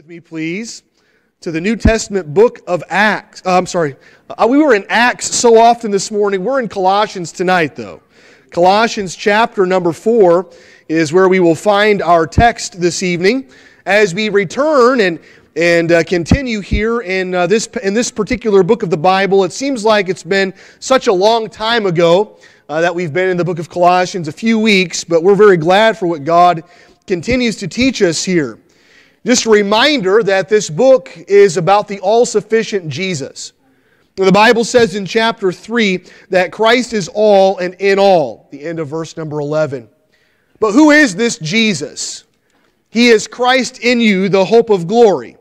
with me, please, to the New Testament book of Acts. Uh, I'm sorry. Uh, we were in Acts so often this morning. We're in Colossians tonight, though. Colossians chapter number 4 is where we will find our text this evening as we return and and uh, continue here in uh, this in this particular book of the Bible. It seems like it's been such a long time ago uh, that we've been in the book of Colossians, a few weeks, but we're very glad for what God continues to teach us here. Just a reminder that this book is about the all sufficient Jesus. The Bible says in chapter 3 that Christ is all and in all, the end of verse number 11. But who is this Jesus? He is Christ in you, the hope of glory.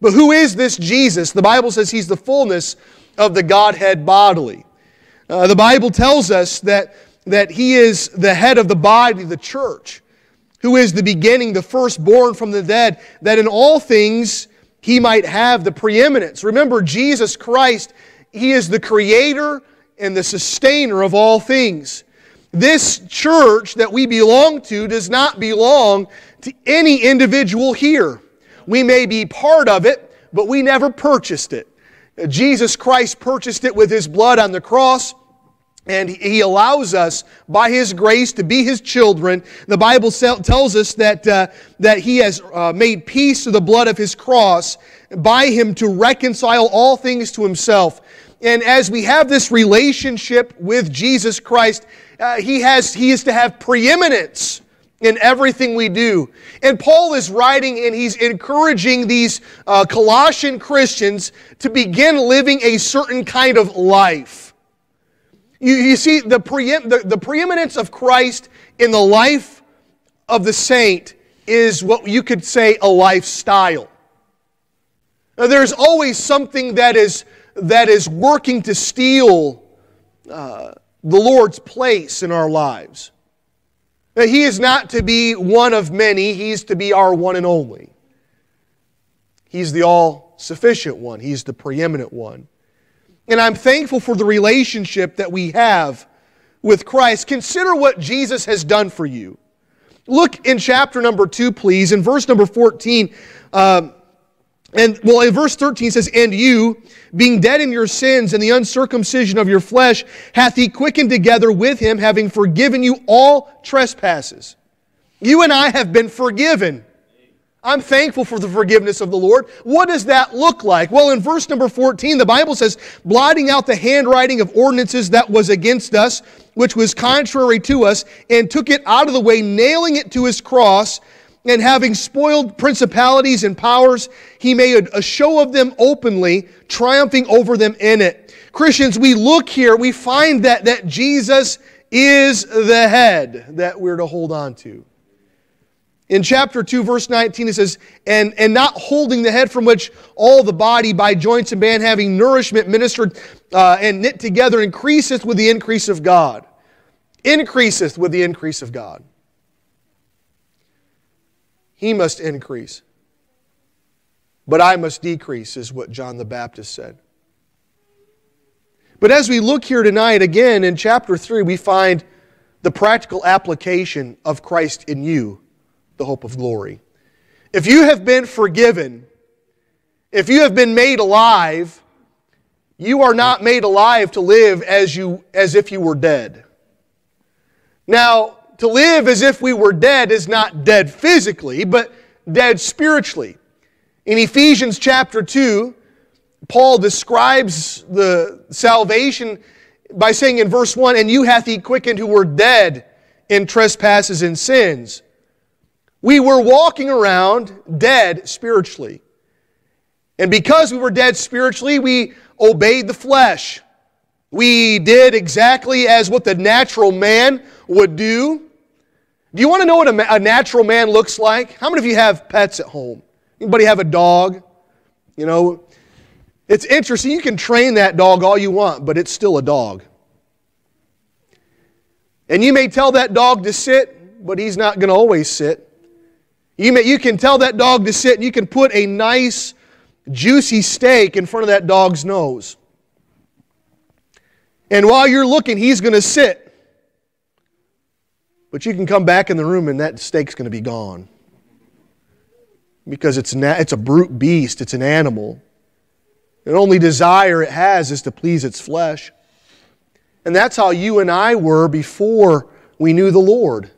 But who is this Jesus? The Bible says he's the fullness of the Godhead bodily. Uh, the Bible tells us that, that he is the head of the body, the church who is the beginning, the firstborn from the dead, that in all things he might have the preeminence. Remember, Jesus Christ, he is the creator and the sustainer of all things. This church that we belong to does not belong to any individual here. We may be part of it, but we never purchased it. Jesus Christ purchased it with his blood on the cross. And he allows us, by his grace, to be his children. The Bible tells us that, uh, that he has uh, made peace through the blood of his cross, by him to reconcile all things to himself. And as we have this relationship with Jesus Christ, uh, he, has, he is to have preeminence in everything we do. And Paul is writing and he's encouraging these uh, Colossian Christians to begin living a certain kind of life. You, you see, the, preem, the, the preeminence of Christ in the life of the saint is what you could say a lifestyle. Now, there's always something that is, that is working to steal uh, the Lord's place in our lives. Now, he is not to be one of many, He's to be our one and only. He's the all sufficient one, He's the preeminent one. And I'm thankful for the relationship that we have with Christ. Consider what Jesus has done for you. Look in chapter number 2, please, in verse number 14. Um, and well, in verse 13 says, And you, being dead in your sins and the uncircumcision of your flesh, hath he quickened together with him, having forgiven you all trespasses. You and I have been forgiven. I'm thankful for the forgiveness of the Lord. What does that look like? Well, in verse number 14, the Bible says, blotting out the handwriting of ordinances that was against us, which was contrary to us, and took it out of the way, nailing it to his cross, and having spoiled principalities and powers, he made a show of them openly, triumphing over them in it. Christians, we look here, we find that, that Jesus is the head that we're to hold on to. In chapter 2, verse 19, it says, and, and not holding the head from which all the body by joints and band having nourishment ministered uh, and knit together increaseth with the increase of God. Increaseth with the increase of God. He must increase. But I must decrease, is what John the Baptist said. But as we look here tonight, again in chapter 3, we find the practical application of Christ in you the hope of glory. If you have been forgiven, if you have been made alive, you are not made alive to live as, you, as if you were dead. Now, to live as if we were dead is not dead physically, but dead spiritually. In Ephesians chapter 2, Paul describes the salvation by saying in verse 1 And you hath he quickened who were dead in trespasses and sins we were walking around dead spiritually. And because we were dead spiritually, we obeyed the flesh. We did exactly as what the natural man would do. Do you want to know what a, natural man looks like? How many of you have pets at home? Anybody have a dog? You know, it's interesting. You can train that dog all you want, but it's still a dog. And you may tell that dog to sit, but he's not going to always sit. You, may, you can tell that dog to sit, and you can put a nice, juicy steak in front of that dog's nose. And while you're looking, he's going to sit. But you can come back in the room, and that steak's going to be gone. because it's, na- it's a brute beast, it's an animal. The only desire it has is to please its flesh. And that's how you and I were before we knew the Lord.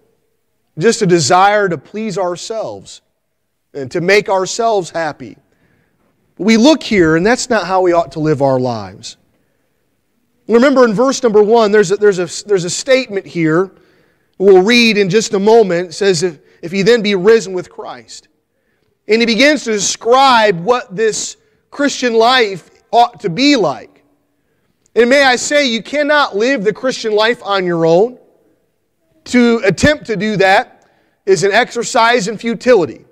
Just a desire to please ourselves and to make ourselves happy. We look here, and that's not how we ought to live our lives. Remember in verse number one, there's a, there's a, there's a statement here we'll read in just a moment. It says, if, if he then be risen with Christ. And he begins to describe what this Christian life ought to be like. And may I say, you cannot live the Christian life on your own. To attempt to do that is an exercise in futility.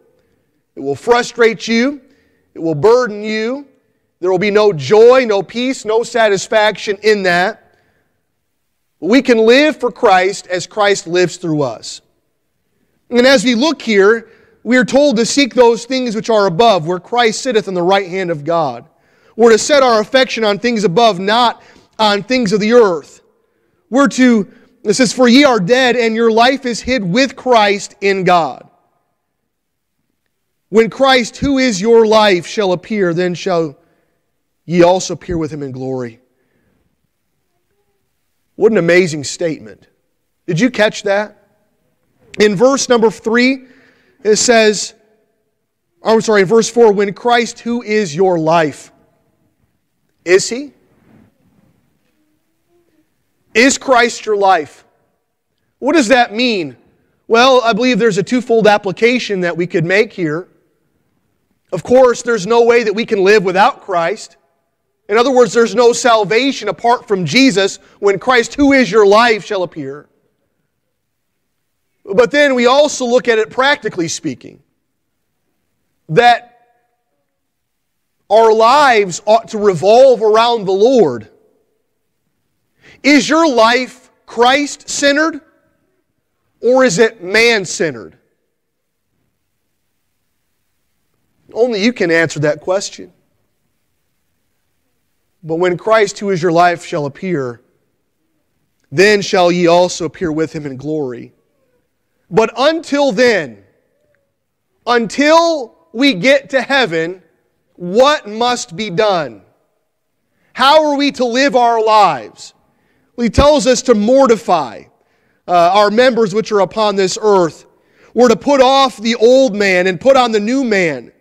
It will frustrate you, it will burden you. There will be no joy, no peace, no satisfaction in that. We can live for Christ as Christ lives through us. And as we look here, we are told to seek those things which are above, where Christ sitteth on the right hand of God. We're to set our affection on things above, not on things of the earth. We're to, it says, For ye are dead, and your life is hid with Christ in God. When Christ, who is your life, shall appear, then shall ye also appear with him in glory. What an amazing statement. Did you catch that? In verse number three, it says, I'm sorry, verse four, when Christ, who is your life, is he? Is Christ your life? What does that mean? Well, I believe there's a twofold application that we could make here. Of course, there's no way that we can live without Christ. In other words, there's no salvation apart from Jesus when Christ, who is your life, shall appear. But then we also look at it practically speaking that our lives ought to revolve around the Lord. Is your life Christ centered or is it man centered? Only you can answer that question. But when Christ, who is your life, shall appear, then shall ye also appear with him in glory. But until then, until we get to heaven, what must be done? How are we to live our lives? He tells us to mortify uh, our members which are upon this earth. We're to put off the old man and put on the new man.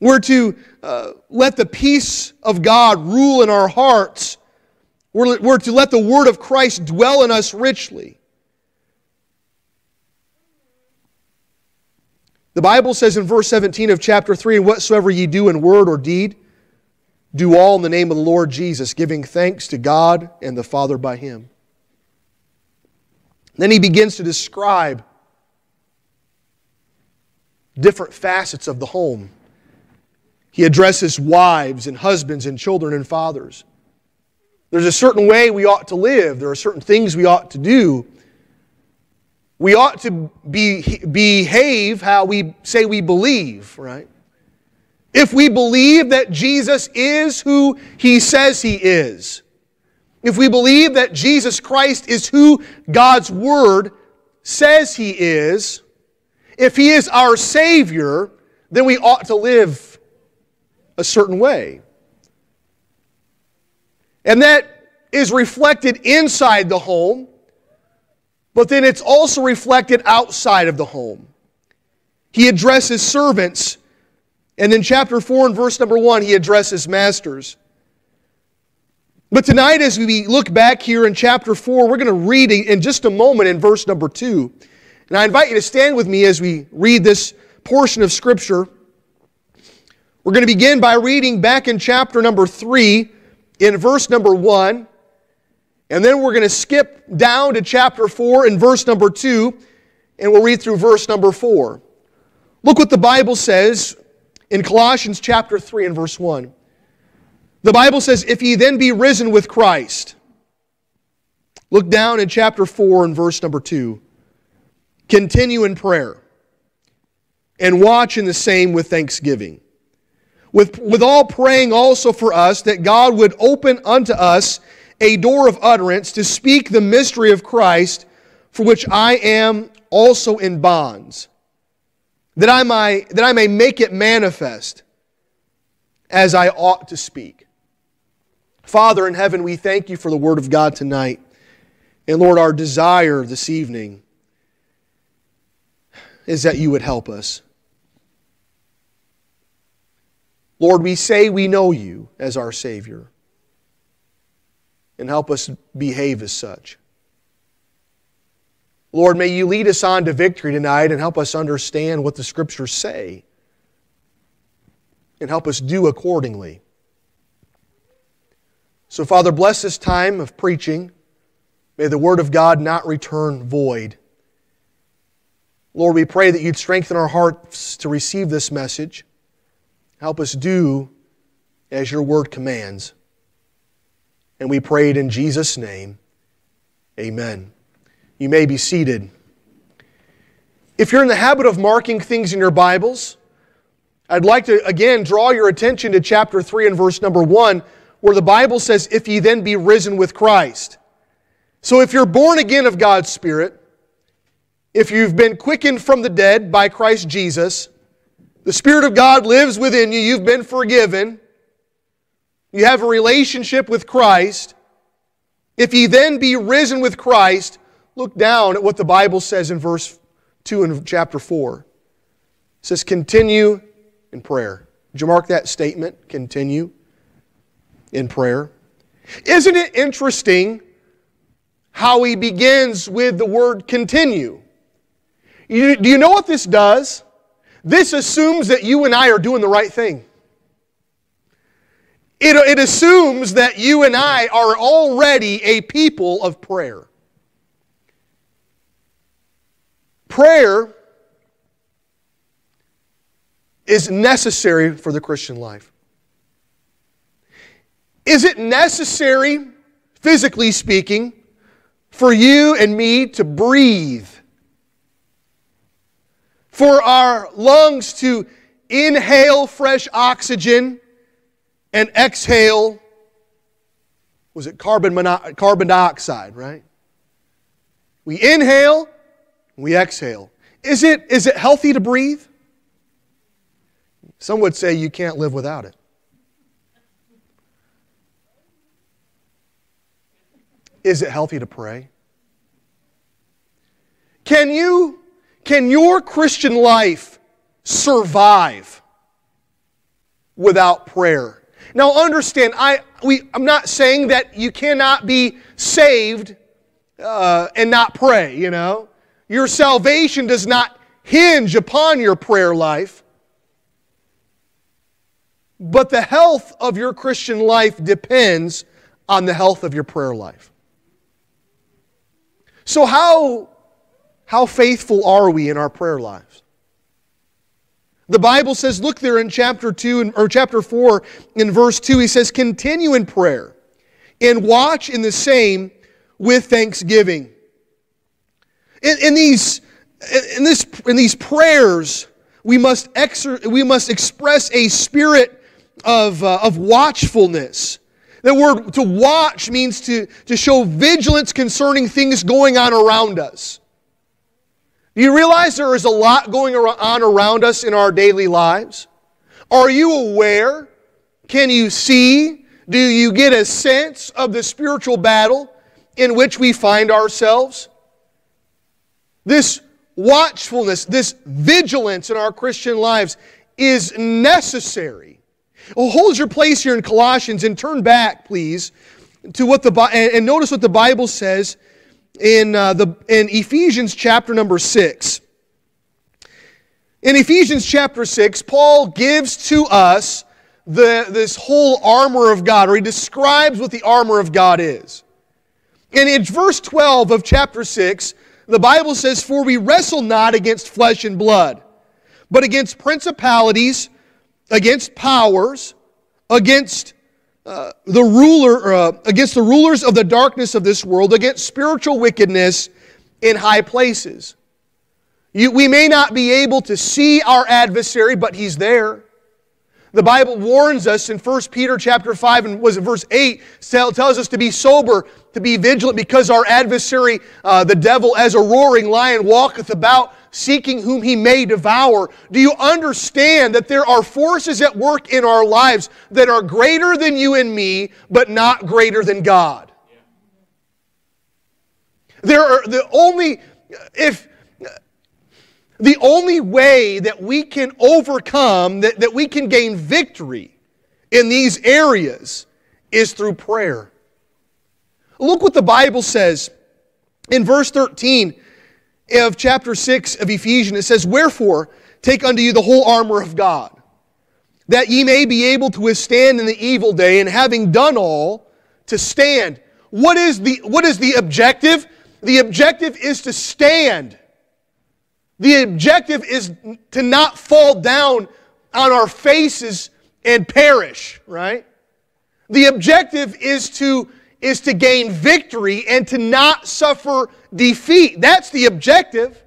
We're to uh, let the peace of God rule in our hearts. We're, we're to let the word of Christ dwell in us richly. The Bible says in verse 17 of chapter 3 And whatsoever ye do in word or deed, do all in the name of the Lord Jesus, giving thanks to God and the Father by him. Then he begins to describe different facets of the home. He addresses wives and husbands and children and fathers. There's a certain way we ought to live, there are certain things we ought to do. We ought to be, behave how we say we believe, right? If we believe that Jesus is who he says he is, if we believe that Jesus Christ is who God's Word says he is, if he is our Savior, then we ought to live a certain way. And that is reflected inside the home, but then it's also reflected outside of the home. He addresses servants, and in chapter 4 and verse number 1, he addresses masters. But tonight, as we look back here in chapter 4, we're going to read in just a moment in verse number 2. And I invite you to stand with me as we read this portion of Scripture. We're going to begin by reading back in chapter number 3 in verse number 1. And then we're going to skip down to chapter 4 in verse number 2, and we'll read through verse number 4. Look what the Bible says in Colossians chapter 3 and verse 1. The Bible says, If ye then be risen with Christ. Look down in chapter 4 and verse number 2. Continue in prayer and watch in the same with thanksgiving with, with all praying also for us that God would open unto us a door of utterance to speak the mystery of Christ, for which I am also in bonds. That I, may, that I may make it manifest as I ought to speak. Father in heaven, we thank you for the Word of God tonight. And Lord, our desire this evening is that you would help us. Lord, we say we know you as our Savior. And help us behave as such. Lord, may you lead us on to victory tonight and help us understand what the Scriptures say and help us do accordingly. So, Father, bless this time of preaching. May the Word of God not return void. Lord, we pray that you'd strengthen our hearts to receive this message. Help us do as your Word commands. And we pray it in Jesus' name. Amen. You may be seated. If you're in the habit of marking things in your Bibles, I'd like to again draw your attention to chapter 3 and verse number 1, where the Bible says, If ye then be risen with Christ. So if you're born again of God's Spirit, if you've been quickened from the dead by Christ Jesus, the Spirit of God lives within you, you've been forgiven, you have a relationship with Christ. If ye then be risen with Christ, Look down at what the Bible says in verse 2 in chapter 4. It says, Continue in prayer. Did you mark that statement? Continue in prayer. Isn't it interesting how he begins with the word continue? You, do you know what this does? This assumes that you and I are doing the right thing. It, it assumes that you and I are already a people of prayer. Prayer is necessary for the Christian life. Is it necessary, physically speaking, for you and me to breathe? For our lungs to inhale fresh oxygen and exhale, was it carbon, mono- carbon dioxide, right? We inhale we exhale. Is it, is it healthy to breathe? Some would say you can't live without it. Is it healthy to pray? Can you, can your Christian life survive without prayer? Now understand, I, we, I'm not saying that you cannot be saved uh, and not pray, you know. Your salvation does not hinge upon your prayer life, but the health of your Christian life depends on the health of your prayer life. So, how, how faithful are we in our prayer lives? The Bible says, look there in chapter 2 or chapter 4 in verse 2, he says, continue in prayer and watch in the same with thanksgiving. In, in these, in, this, in these prayers, we must, exer- we must express a spirit of, uh, of watchfulness. The word to watch means to, to show vigilance concerning things going on around us. Do you realize there is a lot going on around us in our daily lives? Are you aware? Can you see? Do you get a sense of the spiritual battle in which we find ourselves? This watchfulness, this vigilance in our Christian lives is necessary. Well, hold your place here in Colossians and turn back, please, to what the and notice what the Bible says in uh, the in Ephesians chapter number six. In Ephesians chapter six, Paul gives to us the, this whole armor of God, or he describes what the armor of God is. And in verse 12 of chapter 6, the Bible says, For we wrestle not against flesh and blood, but against principalities, against powers, against uh, the ruler, uh, against the rulers of the darkness of this world, against spiritual wickedness in high places. You, we may not be able to see our adversary, but he's there. The Bible warns us in 1 Peter chapter 5 and was it verse 8 tells us to be sober, to be vigilant because our adversary, uh, the devil, as a roaring lion, walketh about seeking whom he may devour. Do you understand that there are forces at work in our lives that are greater than you and me, but not greater than God? There are the only, if, the only way that we can overcome, that, that we can gain victory in these areas is through prayer. Look what the Bible says in verse 13 of chapter 6 of Ephesians. It says, Wherefore, take unto you the whole armor of God, that ye may be able to withstand in the evil day, and having done all, to stand. What is the, what is the objective? The objective is to stand. The objective is to not fall down on our faces and perish, right? The objective is to, is to gain victory and to not suffer defeat. That's the objective.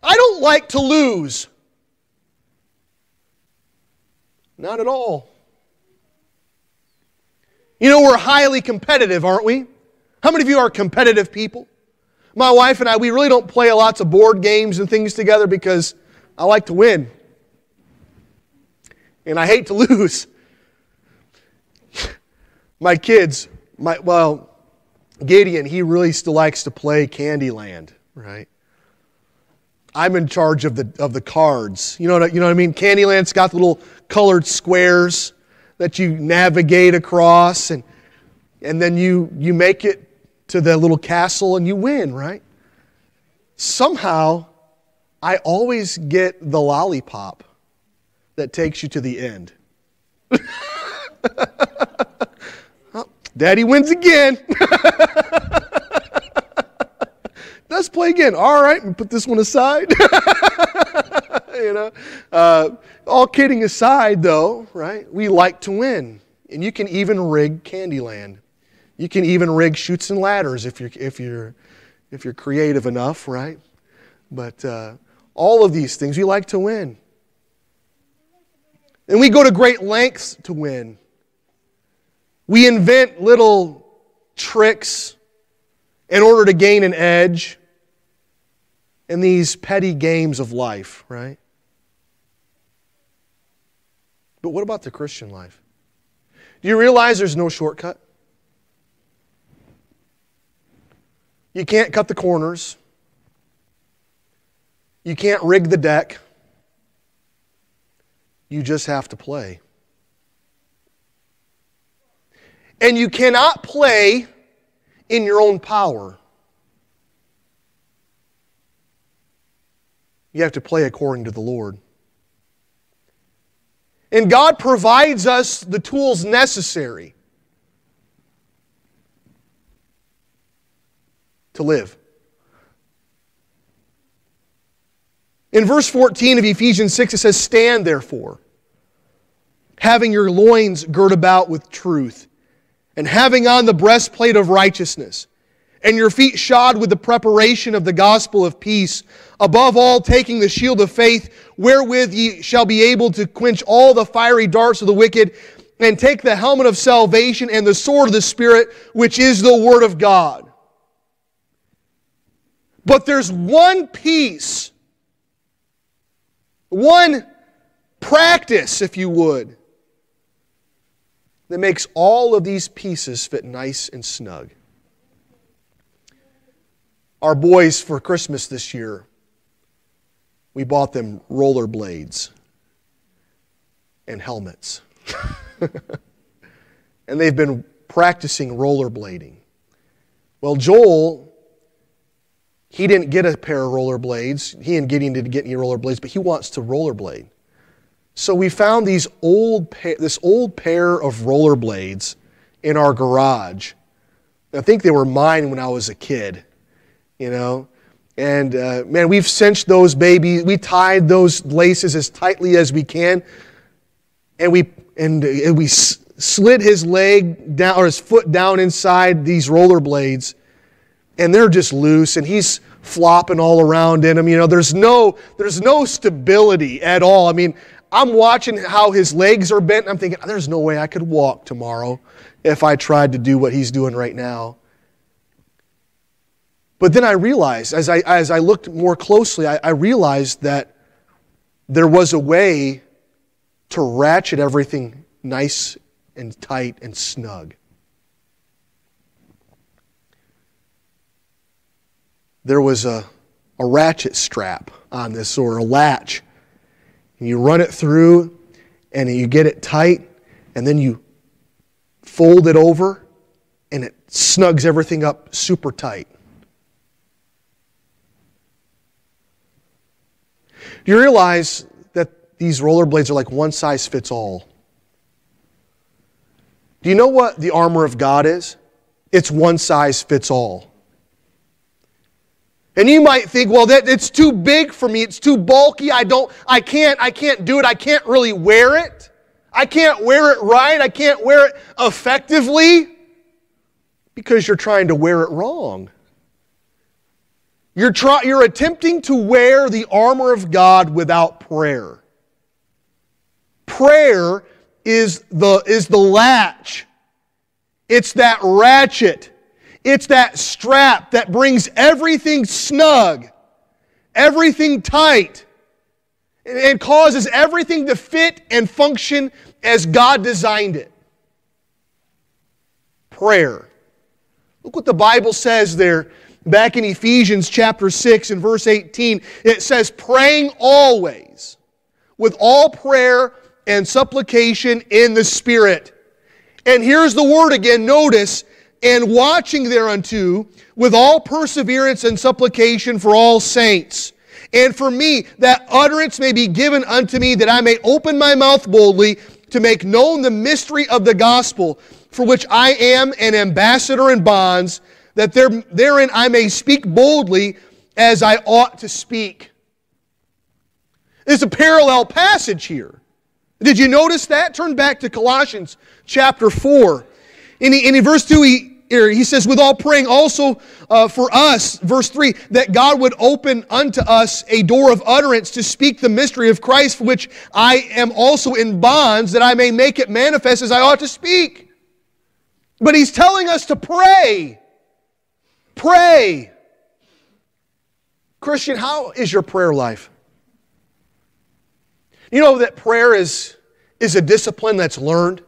I don't like to lose. Not at all. You know, we're highly competitive, aren't we? How many of you are competitive people? My wife and I, we really don't play lots of board games and things together because I like to win. And I hate to lose. my kids, my, well, Gideon, he really still likes to play Candyland, right? I'm in charge of the, of the cards. You know, what, you know what I mean? Candyland's got the little colored squares that you navigate across, and, and then you, you make it to the little castle and you win, right? Somehow, I always get the lollipop that takes you to the end. Daddy wins again. Let's play again. All right, and put this one aside. you know, uh, all kidding aside, though, right? We like to win, and you can even rig Candyland. You can even rig Chutes and Ladders if you're, if you're, if you're creative enough, right? But uh, all of these things, we like to win. And we go to great lengths to win. We invent little tricks in order to gain an edge in these petty games of life, right? But what about the Christian life? Do you realize there's no shortcut? You can't cut the corners. You can't rig the deck. You just have to play. And you cannot play in your own power. You have to play according to the Lord. And God provides us the tools necessary to live. In verse 14 of Ephesians 6, it says, Stand therefore, having your loins girt about with truth, and having on the breastplate of righteousness, and your feet shod with the preparation of the gospel of peace, above all, taking the shield of faith, wherewith ye shall be able to quench all the fiery darts of the wicked, and take the helmet of salvation and the sword of the Spirit, which is the Word of God but there's one piece, one practice, if you would, that makes all of these pieces fit nice and snug. Our boys for Christmas this year, we bought them rollerblades and helmets. and they've been practicing rollerblading. Well, Joel he didn't get a pair of rollerblades. He and Gideon didn't get any rollerblades, but he wants to rollerblade. So we found these old this old pair of rollerblades in our garage. I think they were mine when I was a kid, you know. And uh, man, we've cinched those babies. We tied those laces as tightly as we can, and we and, and we slid his leg down or his foot down inside these rollerblades and they're just loose and he's flopping all around in them you know there's no there's no stability at all i mean i'm watching how his legs are bent i'm thinking there's no way i could walk tomorrow if i tried to do what he's doing right now But then I realized, as I, as I looked more closely, I, I realized that there was a way to ratchet everything nice and tight and snug. There was a, a ratchet strap on this or a latch. And you run it through and you get it tight, and then you fold it over and it snugs everything up super tight. You realize that these rollerblades are like one size fits all? Do you know what the armor of God is? It's one size fits all. And you might think, well, that it's too big for me, it's too bulky, I don't, I can't, I can't do it, I can't really wear it. I can't wear it right, I can't wear it effectively because you're trying to wear it wrong. You're, try, you're attempting to wear the armor of God without prayer. Prayer is the, is the latch, it's that ratchet, it's that strap that brings everything snug, everything tight, and causes everything to fit and function as God designed it. Prayer. Look what the Bible says there Back in Ephesians chapter 6 and verse 18, it says, praying always with all prayer and supplication in the Spirit. And here's the word again, notice, and watching thereunto with all perseverance and supplication for all saints. And for me, that utterance may be given unto me, that I may open my mouth boldly to make known the mystery of the gospel, for which I am an ambassador in bonds that there, therein I may speak boldly as I ought to speak. There's a parallel passage here. Did you notice that? Turn back to Colossians chapter 4. In, in verse 2, he, he says, with all praying also uh, for us, verse 3, that God would open unto us a door of utterance to speak the mystery of Christ, for which I am also in bonds, that I may make it manifest as I ought to speak. But he's telling us to pray. Pray. Christian, how is your prayer life? You know that prayer is, is a discipline that's learned.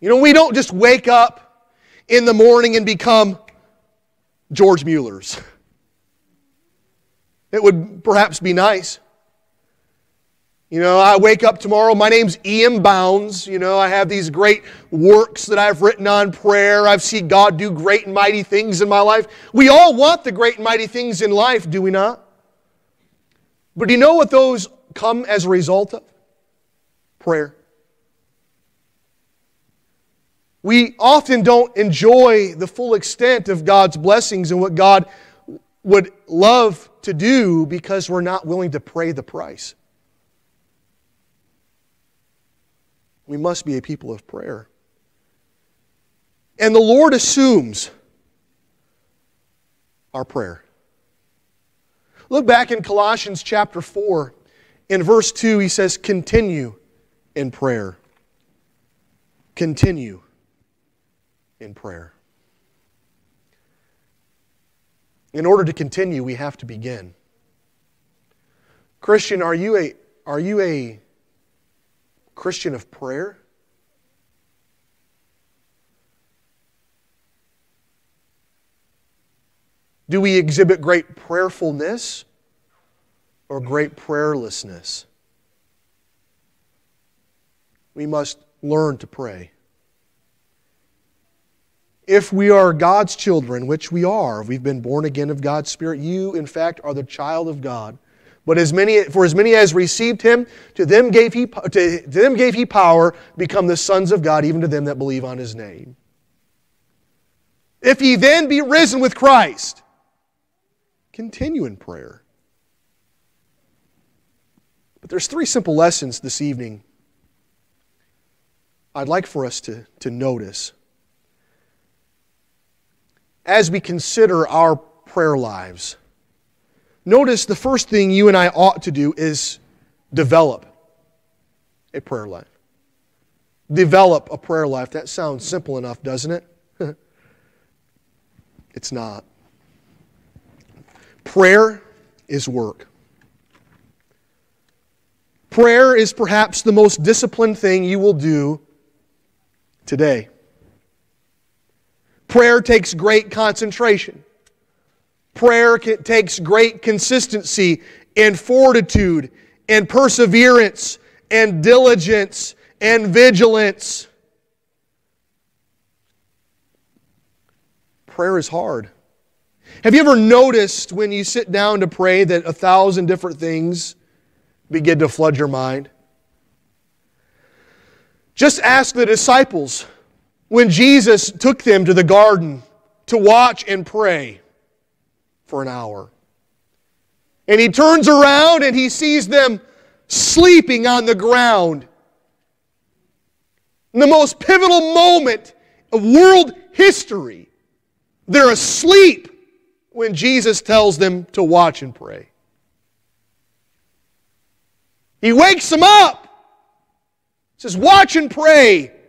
You know, we don't just wake up in the morning and become George Mueller's. It would perhaps be nice. You know, I wake up tomorrow, my name's Ian Bounds. You know, I have these great works that I've written on prayer. I've seen God do great and mighty things in my life. We all want the great and mighty things in life, do we not? But do you know what those come as a result of? Prayer. We often don't enjoy the full extent of God's blessings and what God would love to do because we're not willing to pay the price. We must be a people of prayer. And the Lord assumes our prayer. Look back in Colossians chapter 4. In verse 2, he says, Continue in prayer. Continue in prayer. In order to continue, we have to begin. Christian, are you a, are you a Christian of prayer? Do we exhibit great prayerfulness or great prayerlessness? We must learn to pray. If we are God's children, which we are, we've been born again of God's Spirit, you, in fact, are the child of God. But as many, for as many as received him, to them gave he, to, them gave he power, become the sons of God, even to them that believe on his name. If ye then be risen with Christ, continue in prayer. But there's three simple lessons this evening I'd like for us to, to notice as we consider our prayer lives. Notice the first thing you and I ought to do is develop a prayer life. Develop a prayer life. That sounds simple enough, doesn't it? It's not. Prayer is work. Prayer is perhaps the most disciplined thing you will do today. Prayer takes great concentration. Prayer takes great consistency and fortitude and perseverance and diligence and vigilance. Prayer is hard. Have you ever noticed when you sit down to pray that a thousand different things begin to flood your mind? Just ask the disciples when Jesus took them to the garden to watch and pray for an hour. And he turns around and he sees them sleeping on the ground. In the most pivotal moment of world history, they're asleep when Jesus tells them to watch and pray. He wakes them up, says, Watch and pray.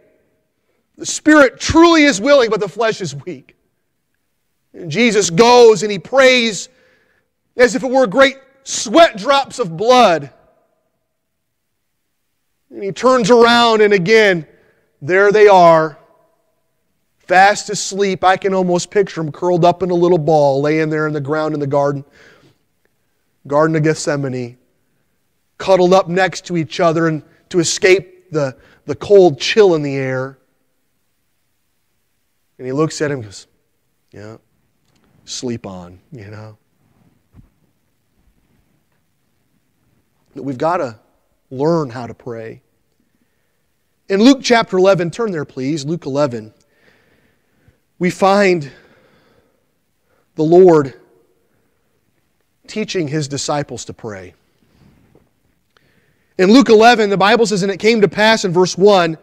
The spirit truly is willing, but the flesh is weak. And Jesus goes and he prays as if it were great sweat drops of blood. And he turns around, and again, there they are, fast asleep. I can almost picture them curled up in a little ball, laying there in the ground in the garden, Garden of Gethsemane, cuddled up next to each other and to escape the, the cold chill in the air. And he looks at him and goes, Yeah, sleep on, you know. We've got to learn how to pray. In Luke chapter 11, turn there please, Luke 11, we find the Lord teaching his disciples to pray. In Luke 11, the Bible says, And it came to pass in verse 1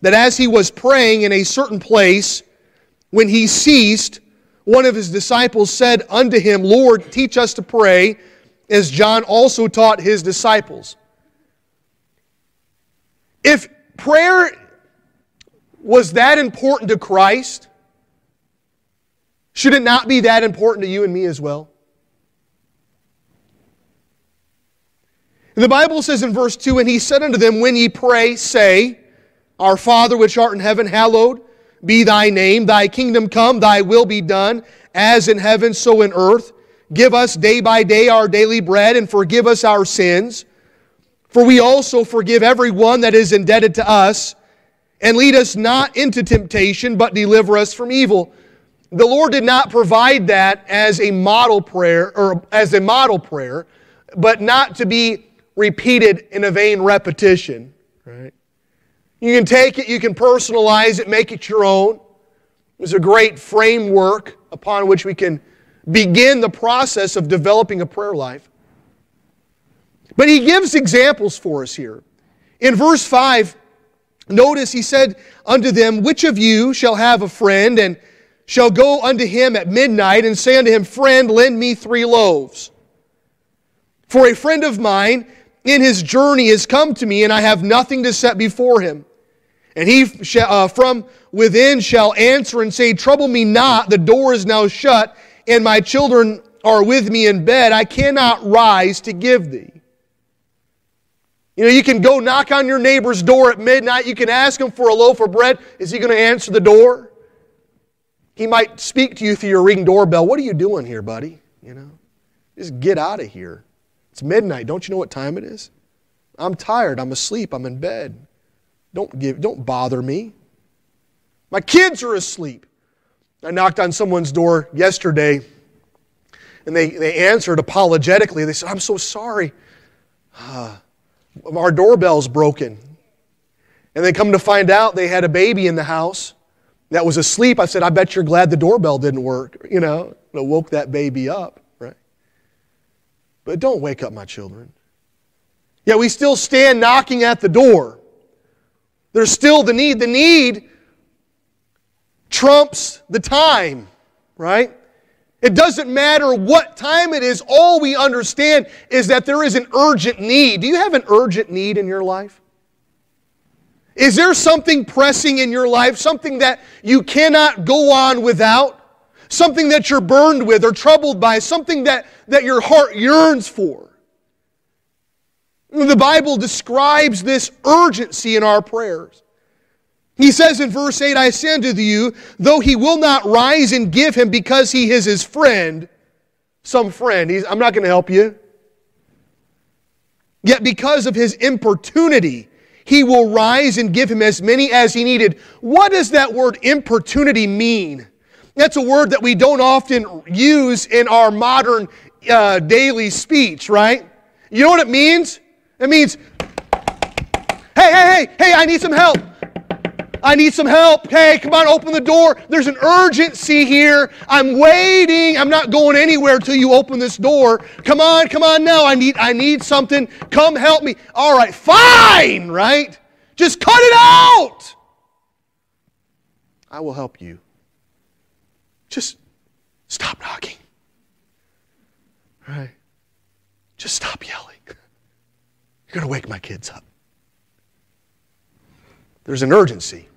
that as he was praying in a certain place, when he ceased, one of his disciples said unto him, Lord, teach us to pray, as John also taught his disciples. If prayer was that important to Christ, should it not be that important to you and me as well? The Bible says in verse 2 And he said unto them, When ye pray, say, Our Father which art in heaven, hallowed be thy name, thy kingdom come, thy will be done, as in heaven, so in earth. Give us day by day our daily bread, and forgive us our sins. For we also forgive every one that is indebted to us. And lead us not into temptation, but deliver us from evil. The Lord did not provide that as a model prayer, or as a model prayer, but not to be repeated in a vain repetition. Right? You can take it, you can personalize it, make it your own. There's a great framework upon which we can begin the process of developing a prayer life. But he gives examples for us here. In verse 5, notice he said unto them, Which of you shall have a friend and shall go unto him at midnight and say unto him, Friend, lend me three loaves? For a friend of mine in his journey is come to me, and I have nothing to set before him. And he uh, from within shall answer and say, Trouble me not, the door is now shut, and my children are with me in bed. I cannot rise to give thee. You know, you can go knock on your neighbor's door at midnight. You can ask him for a loaf of bread. Is he going to answer the door? He might speak to you through your ring doorbell. What are you doing here, buddy? You know, just get out of here. It's midnight. Don't you know what time it is? I'm tired. I'm asleep. I'm in bed. Don't give don't bother me. My kids are asleep. I knocked on someone's door yesterday and they, they answered apologetically. They said, I'm so sorry. Uh, our doorbell's broken. And they come to find out they had a baby in the house that was asleep. I said, I bet you're glad the doorbell didn't work. You know, it woke that baby up, right? But don't wake up my children. Yet we still stand knocking at the door. There's still the need. The need trumps the time, right? It doesn't matter what time it is. All we understand is that there is an urgent need. Do you have an urgent need in your life? Is there something pressing in your life, something that you cannot go on without? something that you're burned with or troubled by, something that, that your heart yearns for. The Bible describes this urgency in our prayers. He says in verse 8, I say unto you, though he will not rise and give him because he is his friend, some friend, He's, I'm not going to help you. Yet because of his importunity, he will rise and give him as many as he needed. What does that word importunity mean? That's a word that we don't often use in our modern uh, daily speech, right? You know what it means? It means, hey, hey, hey, hey, I need some help. I need some help. Hey, come on, open the door. There's an urgency here. I'm waiting. I'm not going anywhere till you open this door. Come on, come on now. I need I need something. Come help me. All right, fine, right? Just cut it out. I will help you. Just stop knocking. Right? Just stop yelling. You're going to wake my kids up. There's an urgency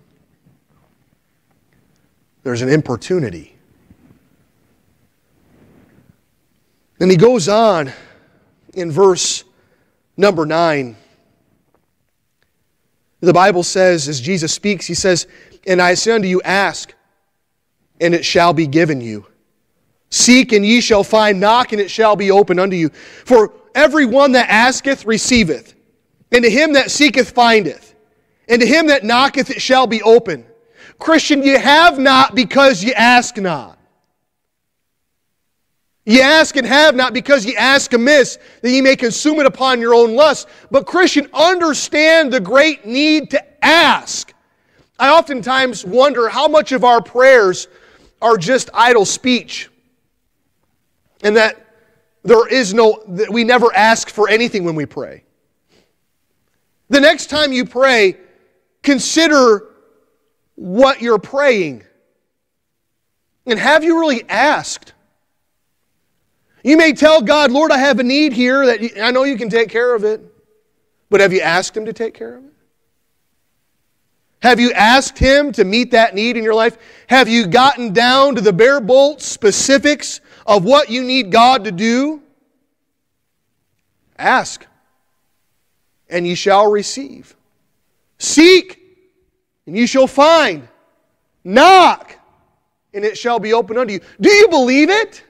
there's an importunity. And he goes on in verse number 9. The Bible says, as Jesus speaks, he says, And I say unto you, ask, and it shall be given you. Seek, and ye shall find. Knock, and it shall be opened unto you. For every one that asketh receiveth, and to him that seeketh findeth, and to him that knocketh it shall be open. Christian, you have not because you ask not. You ask and have not because you ask amiss, that ye may consume it upon your own lust. But, Christian, understand the great need to ask. I oftentimes wonder how much of our prayers are just idle speech, and that there is no, we never ask for anything when we pray. The next time you pray, consider what you're praying. And have you really asked? You may tell God, Lord, I have a need here that I know you can take care of it. But have you asked Him to take care of it? Have you asked Him to meet that need in your life? Have you gotten down to the bare bolts specifics of what you need God to do? Ask, and ye shall receive. Seek, and you shall find. Knock, and it shall be opened unto you. Do you believe it?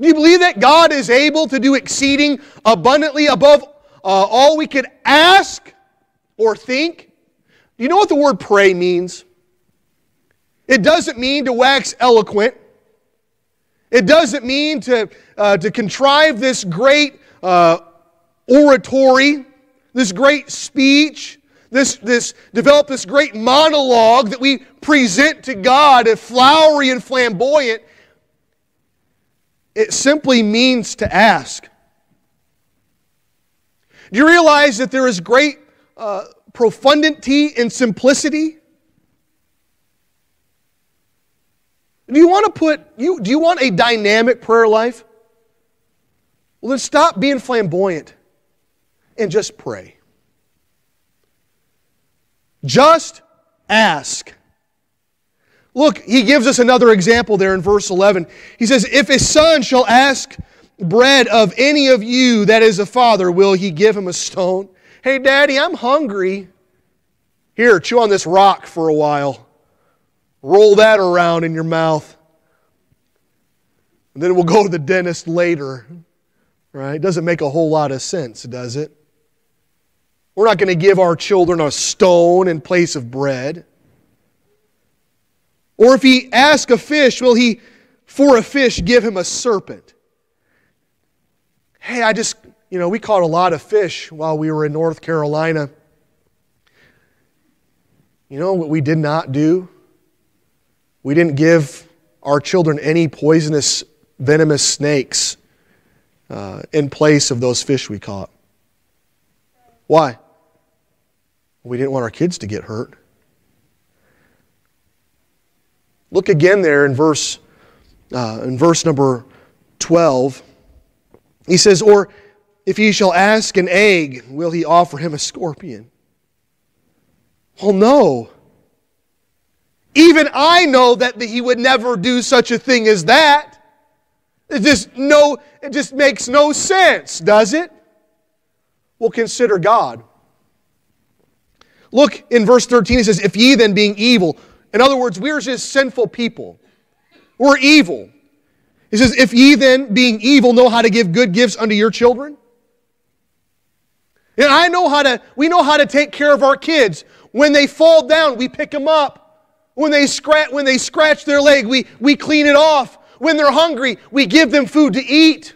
Do you believe that God is able to do exceeding abundantly above uh, all we could ask or think? Do you know what the word pray means? It doesn't mean to wax eloquent. It doesn't mean to, uh, to contrive this great uh, oratory, this great speech, this, this, develop this great monologue that we present to God as flowery and flamboyant. It simply means to ask. Do you realize that there is great uh, profundity in simplicity? Do you want to put you do you want a dynamic prayer life? Well, then stop being flamboyant and just pray. Just ask. Look, he gives us another example there in verse 11. He says, If a son shall ask bread of any of you that is a father, will he give him a stone? Hey, daddy, I'm hungry. Here, chew on this rock for a while. Roll that around in your mouth. And then we'll go to the dentist later. Right? It Doesn't make a whole lot of sense, does it? We're not going to give our children a stone in place of bread. Or if he ask a fish, will he, for a fish, give him a serpent? Hey, I just, you know, we caught a lot of fish while we were in North Carolina. You know what we did not do? We didn't give our children any poisonous, venomous snakes uh, in place of those fish we caught. Why? We didn't want our kids to get hurt. Look again there in verse, uh, in verse number 12. He says, Or if he shall ask an egg, will he offer him a scorpion? Well, no. Even I know that he would never do such a thing as that. It just no, it just makes no sense, does it? Well, consider God. Look in verse 13, it says, If ye then being evil, in other words, we're just sinful people. We're evil. He says, If ye then, being evil, know how to give good gifts unto your children. And I know how to, we know how to take care of our kids. When they fall down, we pick them up. When they scratch, when they scratch their leg, we, we clean it off. When they're hungry, we give them food to eat.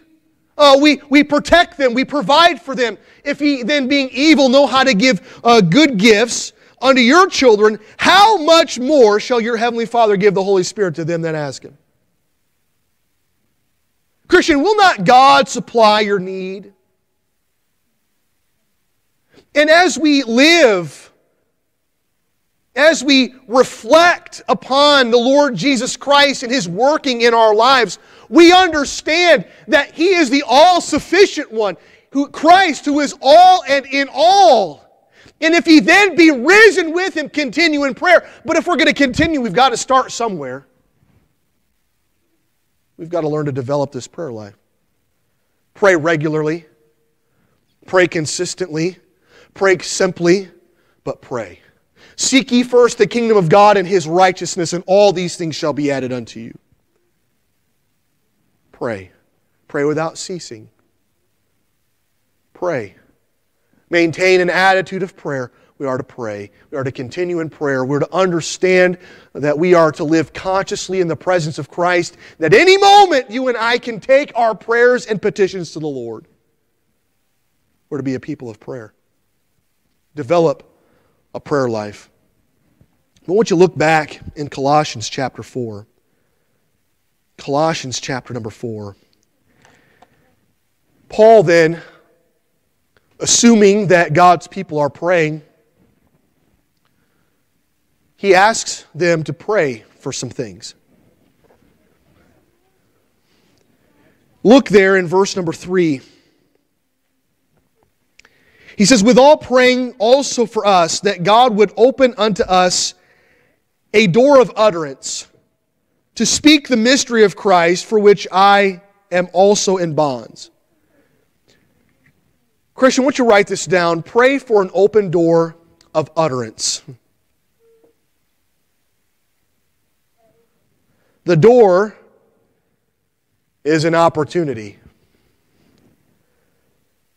Uh, we, we protect them, we provide for them. If he then, being evil, know how to give uh, good gifts unto your children, how much more shall your heavenly Father give the Holy Spirit to them that ask him? Christian, will not God supply your need? And as we live, as we reflect upon the Lord Jesus Christ and His working in our lives, we understand that He is the all sufficient one, who, Christ, who is all and in all. And if He then be risen with Him, continue in prayer. But if we're going to continue, we've got to start somewhere. We've got to learn to develop this prayer life. Pray regularly, pray consistently, pray simply, but pray. Seek ye first the kingdom of God and his righteousness, and all these things shall be added unto you. Pray. Pray without ceasing. Pray. Maintain an attitude of prayer. We are to pray. We are to continue in prayer. We're to understand that we are to live consciously in the presence of Christ, that any moment you and I can take our prayers and petitions to the Lord. We're to be a people of prayer. Develop a prayer life. I want you look back in Colossians chapter 4. Colossians chapter number 4. Paul then, assuming that God's people are praying, he asks them to pray for some things. Look there in verse number 3. He says, With all praying also for us that God would open unto us a door of utterance to speak the mystery of Christ, for which I am also in bonds. Christian, why don't you write this down? Pray for an open door of utterance. The door is an opportunity.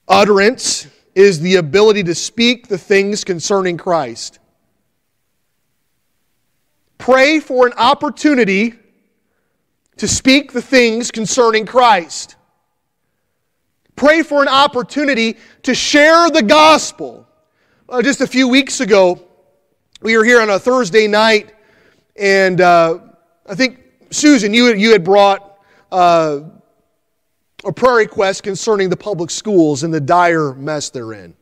Utterance is the ability to speak the things concerning Christ. Pray for an opportunity to speak the things concerning Christ. Pray for an opportunity to share the gospel. Uh, just a few weeks ago, we were here on a Thursday night, and uh, I think, Susan, you, you had brought uh, a prayer request concerning the public schools and the dire mess they're in.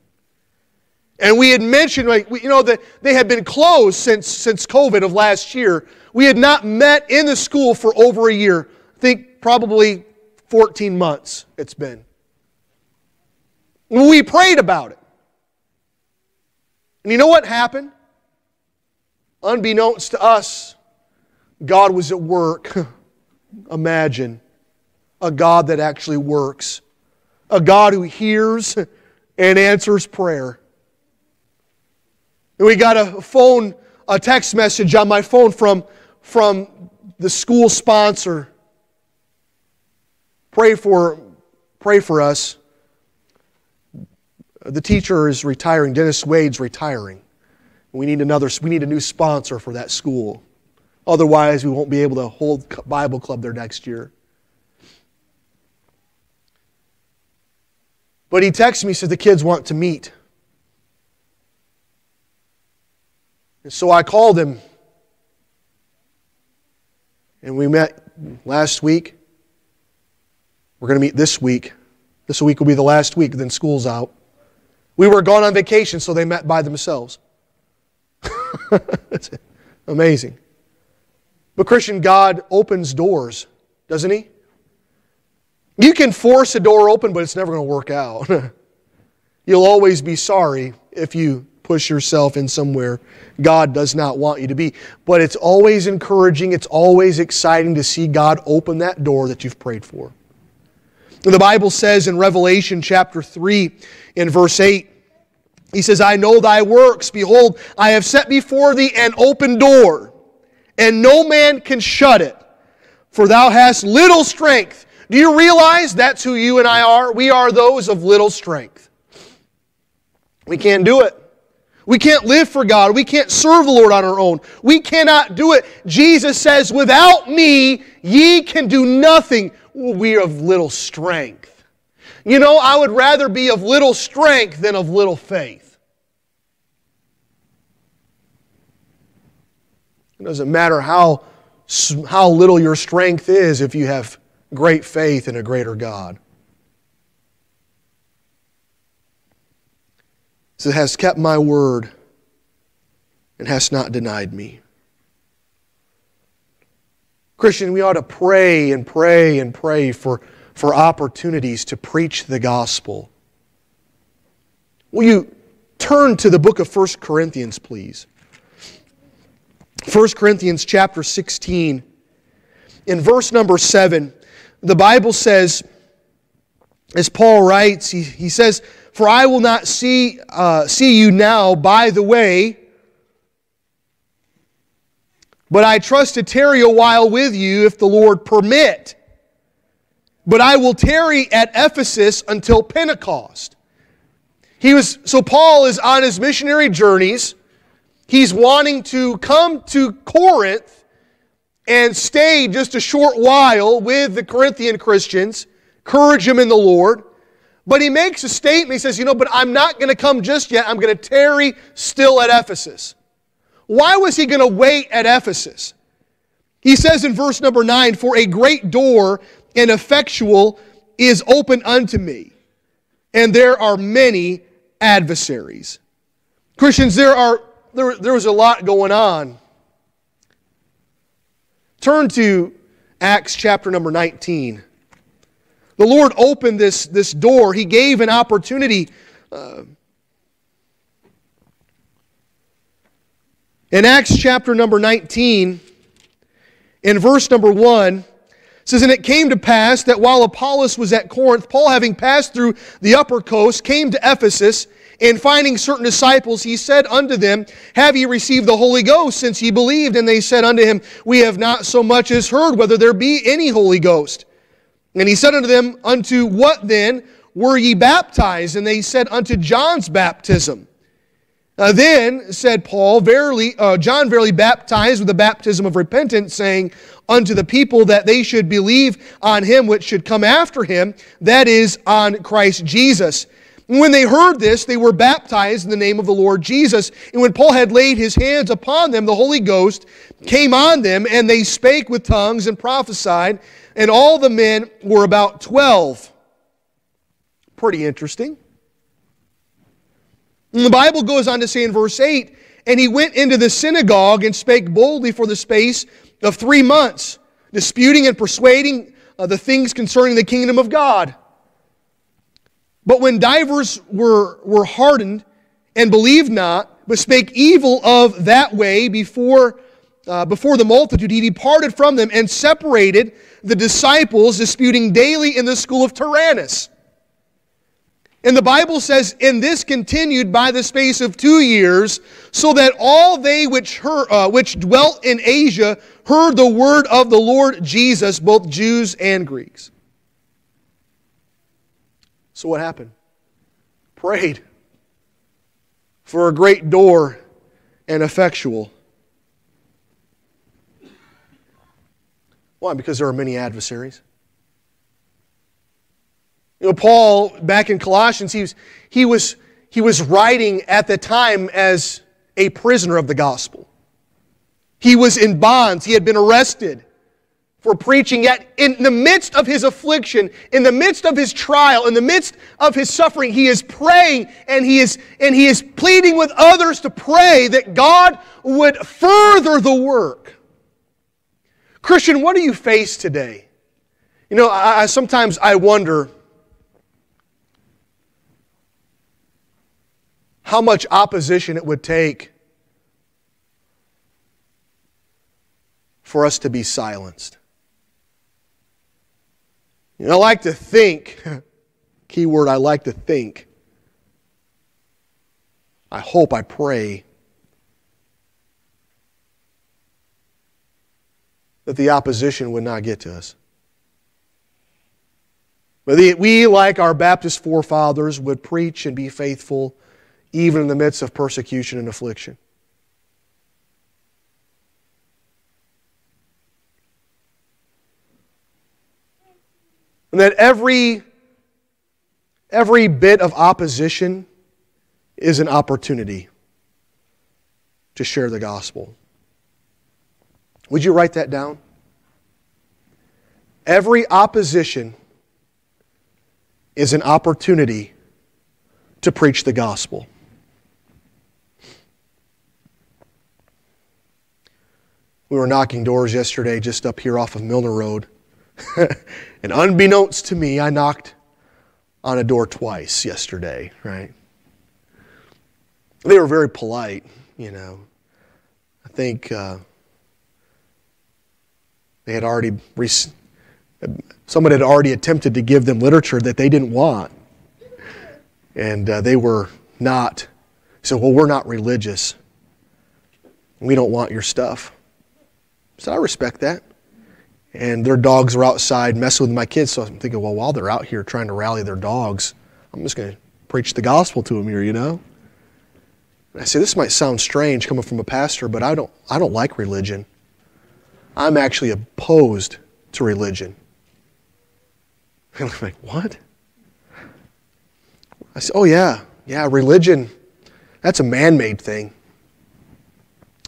And we had mentioned, like, you know, that they had been closed since, since COVID of last year. We had not met in the school for over a year. I think probably 14 months it's been. We prayed about it. And you know what happened? Unbeknownst to us, God was at work. Imagine a God that actually works, a God who hears and answers prayer. We got a phone, a text message on my phone from, from the school sponsor. Pray for, pray for us. The teacher is retiring. Dennis Wade's retiring. We need another. We need a new sponsor for that school. Otherwise, we won't be able to hold Bible club there next year. But he texts me, says the kids want to meet. And so I called him. And we met last week. We're going to meet this week. This week will be the last week, then school's out. We were gone on vacation, so they met by themselves. That's amazing. But Christian, God opens doors, doesn't He? You can force a door open, but it's never going to work out. You'll always be sorry if you push yourself in somewhere God does not want you to be. But it's always encouraging, it's always exciting to see God open that door that you've prayed for. And the Bible says in Revelation chapter 3, in verse 8, he says, I know thy works. Behold, I have set before thee an open door, and no man can shut it. For thou hast little strength. Do you realize that's who you and I are? We are those of little strength. We can't do it. We can't live for God. We can't serve the Lord on our own. We cannot do it. Jesus says, Without me, ye can do nothing. We are of little strength. You know, I would rather be of little strength than of little faith. It doesn't matter how, how little your strength is if you have great faith in a greater God. So has kept my word and has not denied me. Christian, we ought to pray and pray and pray for, for opportunities to preach the gospel. Will you turn to the book of 1 Corinthians, please? 1 Corinthians chapter 16. In verse number 7, the Bible says, as Paul writes, he, he says, For I will not see, uh, see you now by the way, but I trust to tarry a while with you if the Lord permit. But I will tarry at Ephesus until Pentecost. He was, so Paul is on his missionary journeys. He's wanting to come to Corinth and stayed just a short while with the Corinthian Christians encourage him in the Lord. But he makes a statement. He says, You know, but I'm not going to come just yet. I'm going to tarry still at Ephesus. Why was he going to wait at Ephesus? He says in verse number 9, For a great door and effectual is open unto me, and there are many adversaries. Christians, there are there, there was a lot going on. Turn to Acts chapter number 19. The Lord opened this, this door, He gave an opportunity. Uh, in Acts chapter number 19, in verse number 1, says, And it came to pass that while Apollos was at Corinth, Paul, having passed through the upper coast, came to Ephesus, and finding certain disciples, he said unto them, Have ye received the Holy Ghost since ye believed? And they said unto him, We have not so much as heard whether there be any Holy Ghost. And he said unto them, Unto what then were ye baptized? And they said, Unto John's baptism. Uh, then said Paul, Verily, uh, John verily baptized with the baptism of repentance, saying unto the people that they should believe on him which should come after him, that is, on Christ Jesus. When they heard this, they were baptized in the name of the Lord Jesus. And when Paul had laid his hands upon them, the Holy Ghost came on them, and they spake with tongues and prophesied and all the men were about 12. Pretty interesting. And the Bible goes on to say in verse 8, and he went into the synagogue and spake boldly for the space of three months, disputing and persuading uh, the things concerning the kingdom of God. But when divers were, were hardened and believed not, but spake evil of that way before, uh, before the multitude, he departed from them and separated the disciples disputing daily in the school of Tyrannus. And the Bible says, and this continued by the space of two years, so that all they which, heard, uh, which dwelt in Asia heard the word of the Lord Jesus, both Jews and Greeks. So what happened? Prayed for a great door and effectual. Why? Because there are many adversaries. You know, Paul, back in Colossians, he was, he was, he was writing at the time as a prisoner of the gospel. He was in bonds. He had been arrested for preaching. Yet, in the midst of his affliction, in the midst of his trial, in the midst of his suffering, he is praying and he is, and he is pleading with others to pray that God would further the work. Christian, what do you face today? You know, I, I sometimes I wonder how much opposition it would take for us to be silenced. You know, I like to think, key word, I like to think. I hope, I pray that the opposition would not get to us. But we, like our Baptist forefathers, would preach and be faithful even in the midst of persecution and affliction. And that every, every bit of opposition is an opportunity to share the gospel. Would you write that down? Every opposition is an opportunity to preach the gospel. We were knocking doors yesterday just up here off of Milner Road. and unbeknownst to me, I knocked on a door twice yesterday, right? They were very polite, you know. I think uh, they had already, someone had already attempted to give them literature that they didn't want. And uh, they were not, so, well, we're not religious. We don't want your stuff. So I respect that. And their dogs were outside messing with my kids. So I'm thinking, well, while they're out here trying to rally their dogs, I'm just going to preach the gospel to them here, you know? I say, this might sound strange coming from a pastor, but I don't, I don't like religion. I'm actually opposed to religion. And I'm like, what? I said, oh, yeah, yeah, religion, that's a man made thing.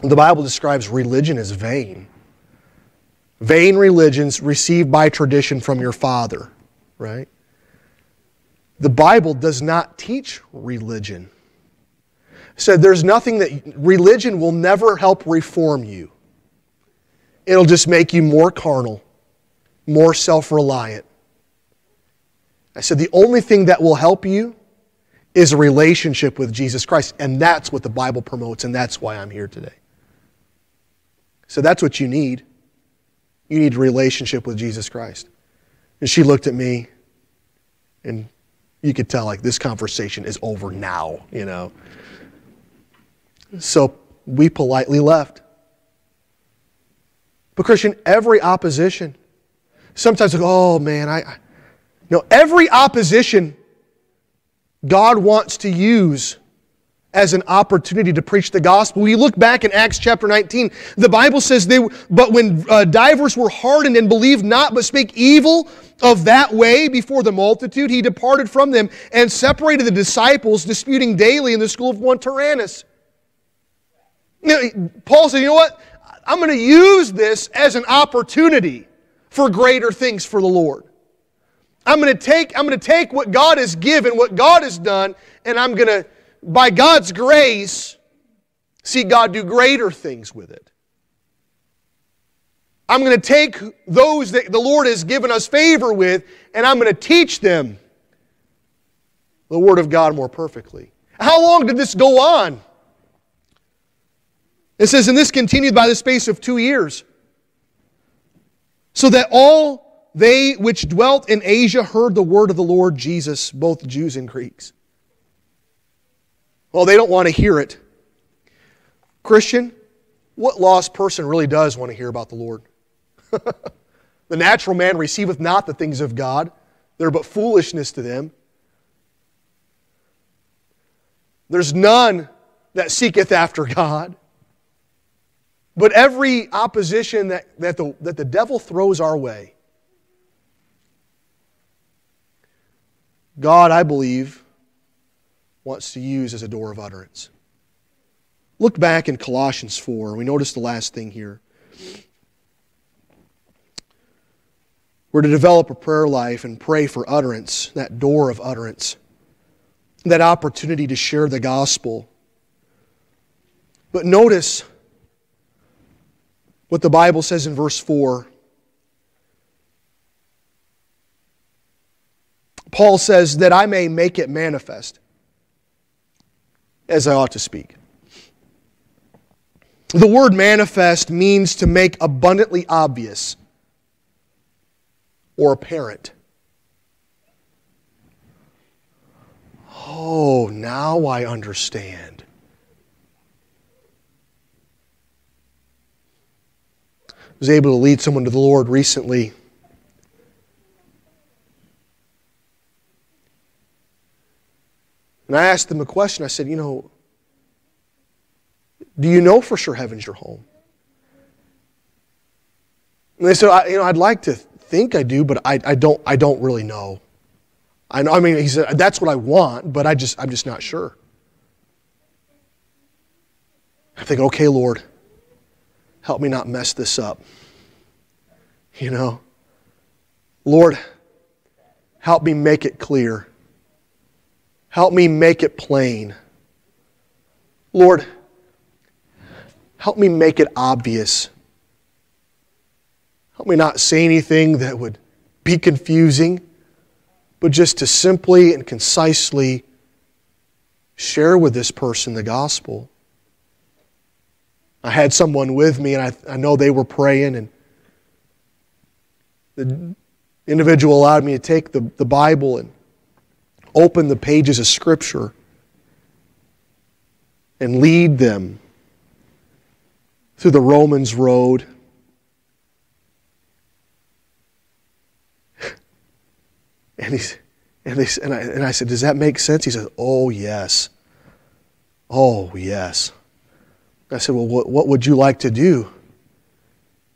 The Bible describes religion as vain. Vain religions received by tradition from your father, right? The Bible does not teach religion. Said there's nothing that religion will never help reform you. It'll just make you more carnal, more self reliant. I said, the only thing that will help you is a relationship with Jesus Christ. And that's what the Bible promotes, and that's why I'm here today. So that's what you need. You need a relationship with Jesus Christ. And she looked at me, and you could tell, like, this conversation is over now, you know. So we politely left. But Christian, every opposition, sometimes like, oh man, I, I no, every opposition God wants to use as an opportunity to preach the gospel. We look back in Acts chapter 19, the Bible says they but when uh, divers were hardened and believed not but spake evil of that way before the multitude, he departed from them and separated the disciples, disputing daily in the school of one Tyrannus. You know, Paul said, you know what? I'm going to use this as an opportunity for greater things for the Lord. I'm going to take, I'm going to take what God has given, what God has done, and I'm going to, by God's grace, see God do greater things with it. I'm going to take those that the Lord has given us favor with, and I'm going to teach them the Word of God more perfectly. How long did this go on? It says, and this continued by the space of two years. So that all they which dwelt in Asia heard the word of the Lord Jesus, both Jews and Greeks. Well, they don't want to hear it. Christian, what lost person really does want to hear about the Lord? the natural man receiveth not the things of God, they're but foolishness to them. There's none that seeketh after God. But every opposition that, that, the, that the devil throws our way, God, I believe, wants to use as a door of utterance. Look back in Colossians 4. We notice the last thing here. We're to develop a prayer life and pray for utterance, that door of utterance, that opportunity to share the gospel. But notice what the Bible says in verse 4. Paul says, that I may make it manifest. As I ought to speak. The word manifest means to make abundantly obvious or apparent. Oh, now I understand. I was able to lead someone to the Lord recently. And I asked them a question. I said, You know, do you know for sure heaven's your home? And they said, I, you know, I'd like to think I do, but I, I, don't, I don't really know. I, know, I mean, he said, that's what I want, but I just, I'm just not sure. I think, okay, Lord, help me not mess this up. You know? Lord, help me make it clear. Help me make it plain. Lord, help me make it obvious. Help me not say anything that would be confusing, but just to simply and concisely share with this person the gospel. I had someone with me, and I, I know they were praying, and the individual allowed me to take the, the Bible and open the pages of Scripture and lead them through the Romans road. And, he's, and, they, and, I, and I said, Does that make sense? He said, Oh, yes. Oh, yes. I said, Well, what, what would you like to do?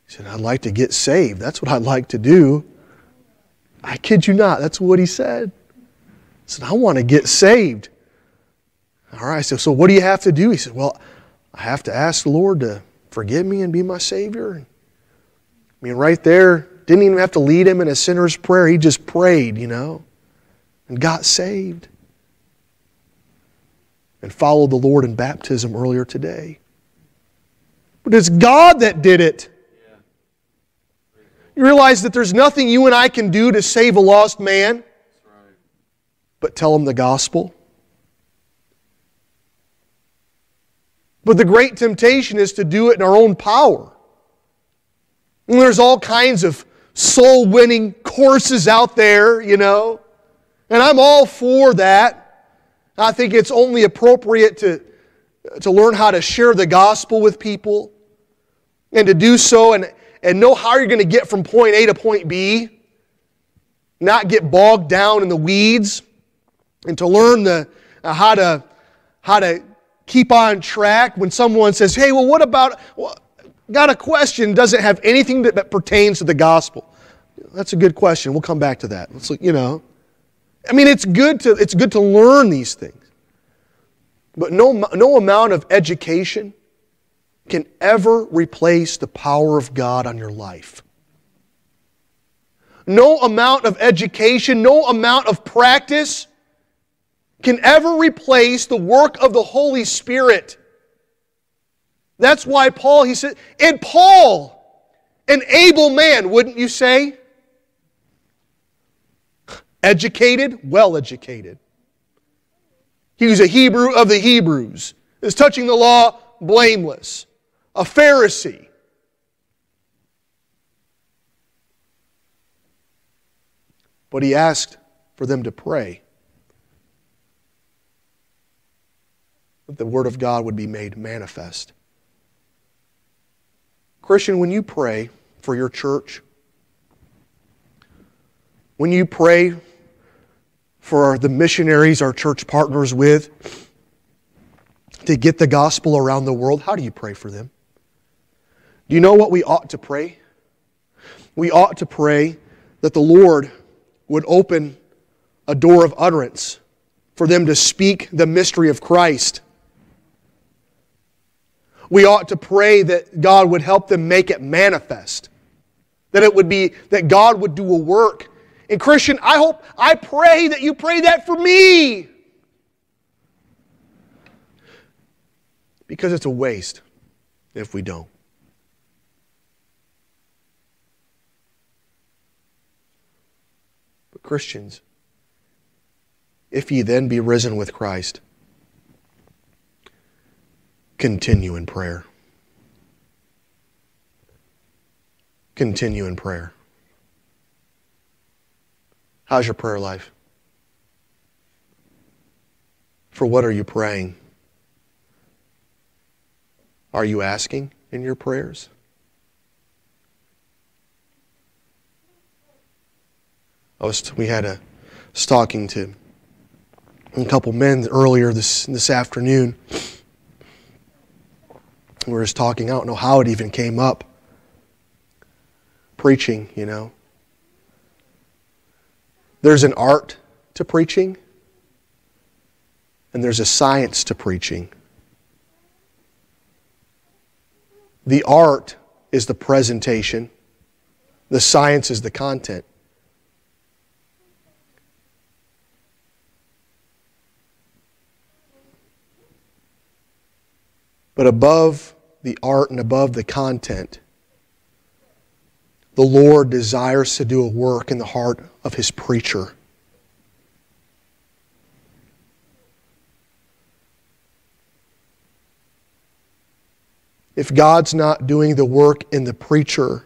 He said, I'd like to get saved. That's what I'd like to do. I kid you not. That's what he said. I said, I want to get saved. All right. Said, So what do you have to do? He said, Well, I have to ask the Lord to forgive me and be my Savior. I mean, right there, didn't even have to lead him in a sinner's prayer. He just prayed, you know, and got saved. And followed the Lord in baptism earlier today. But it's God that did it. You realize that there's nothing you and I can do to save a lost man but tell them the gospel. But the great temptation is to do it in our own power. And there's all kinds of soul winning courses out there, you know. And I'm all for that. I think it's only appropriate to, to learn how to share the gospel with people and to do so and, and know how you're going to get from point A to point B, not get bogged down in the weeds, and to learn the, uh, how, to, how to keep on track when someone says, hey, well, what about, well, got a question, doesn't have anything that, that, pertains to the gospel. That's a good question. We'll come back to that. Let's, you know. I mean, it's good to, it's good to learn these things. But no, no amount of education can ever replace the power of God on your life. No amount of education, no amount of practice can ever replace the work of the Holy Spirit. That's why Paul, he said, and Paul, an able man, wouldn't you say? Educated, well educated. He was a Hebrew of the Hebrews, is touching the law blameless, a Pharisee. But he asked for them to pray. That the Word of God would be made manifest. Christian, when you pray for your church, when you pray for the missionaries our church partners with to get the gospel around the world, how do you pray for them? Do you know what we ought to pray? We ought to pray that the Lord would open a door of utterance for them to speak the mystery of Christ we ought to pray that God would help them make it manifest. That it would be, that God would do a work. And Christian, I hope, I pray that you pray that for me. Because it's a waste if we don't. But Christians, if ye then be risen with Christ, continue in prayer. Continue in prayer. How's your prayer life? For what are you praying? Are you asking in your prayers? I was, we had a was talking to a couple men earlier this this afternoon. We were just talking. I don't know how it even came up. Preaching, you know. There's an art to preaching, and there's a science to preaching. The art is the presentation, the science is the content. But above the art and above the content, the Lord desires to do a work in the heart of his preacher. If God's not doing the work in the preacher,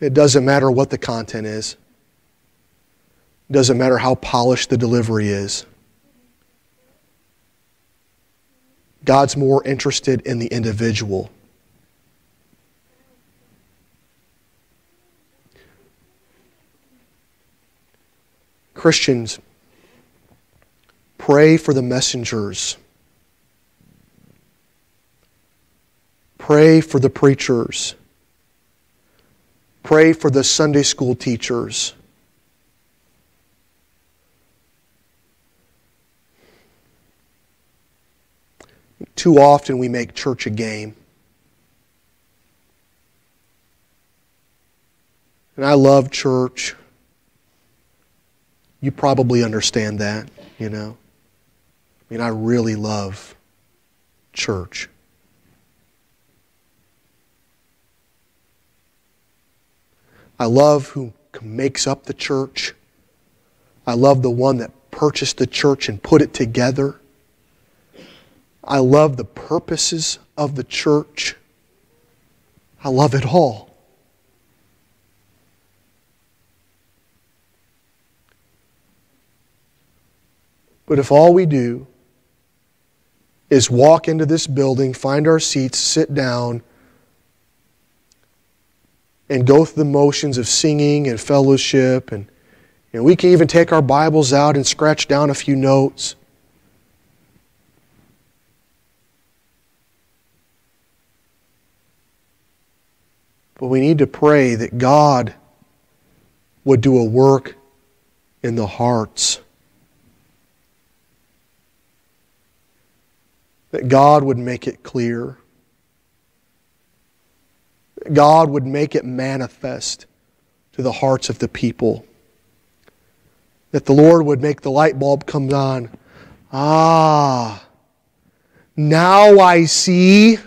it doesn't matter what the content is. It doesn't matter how polished the delivery is. God's more interested in the individual. Christians, pray for the messengers. Pray for the preachers. Pray for the Sunday school teachers. Too often we make church a game. And I love church. You probably understand that, you know. I mean, I really love church. I love who makes up the church. I love the one that purchased the church and put it together. I love the purposes of the church. I love it all. But if all we do is walk into this building, find our seats, sit down, and go through the motions of singing and fellowship, and know, we can even take our Bibles out and scratch down a few notes. But we need to pray that God would do a work in the hearts. That God would make it clear. That God would make it manifest to the hearts of the people. That the Lord would make the light bulb come on. Ah, now I see.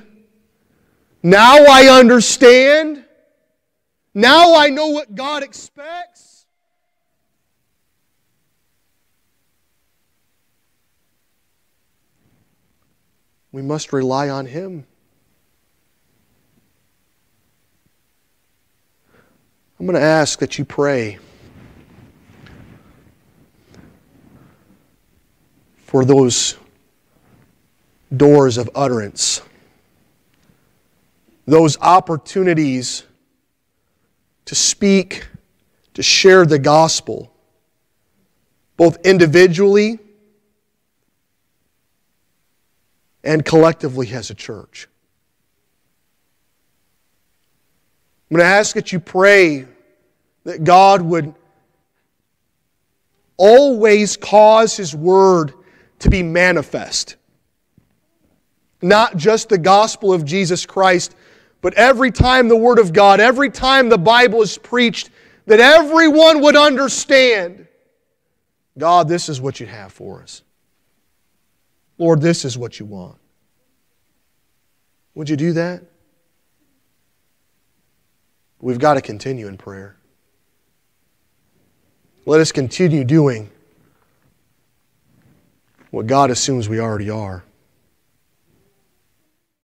Now I understand. Now I know what God expects. We must rely on Him. I'm going to ask that you pray for those doors of utterance, those opportunities to speak, to share the gospel, both individually and collectively as a church. I'm going to ask that you pray that God would always cause His Word to be manifest. Not just the gospel of Jesus Christ, but every time the Word of God, every time the Bible is preached, that everyone would understand God, this is what you have for us. Lord, this is what you want. Would you do that? We've got to continue in prayer. Let us continue doing what God assumes we already are.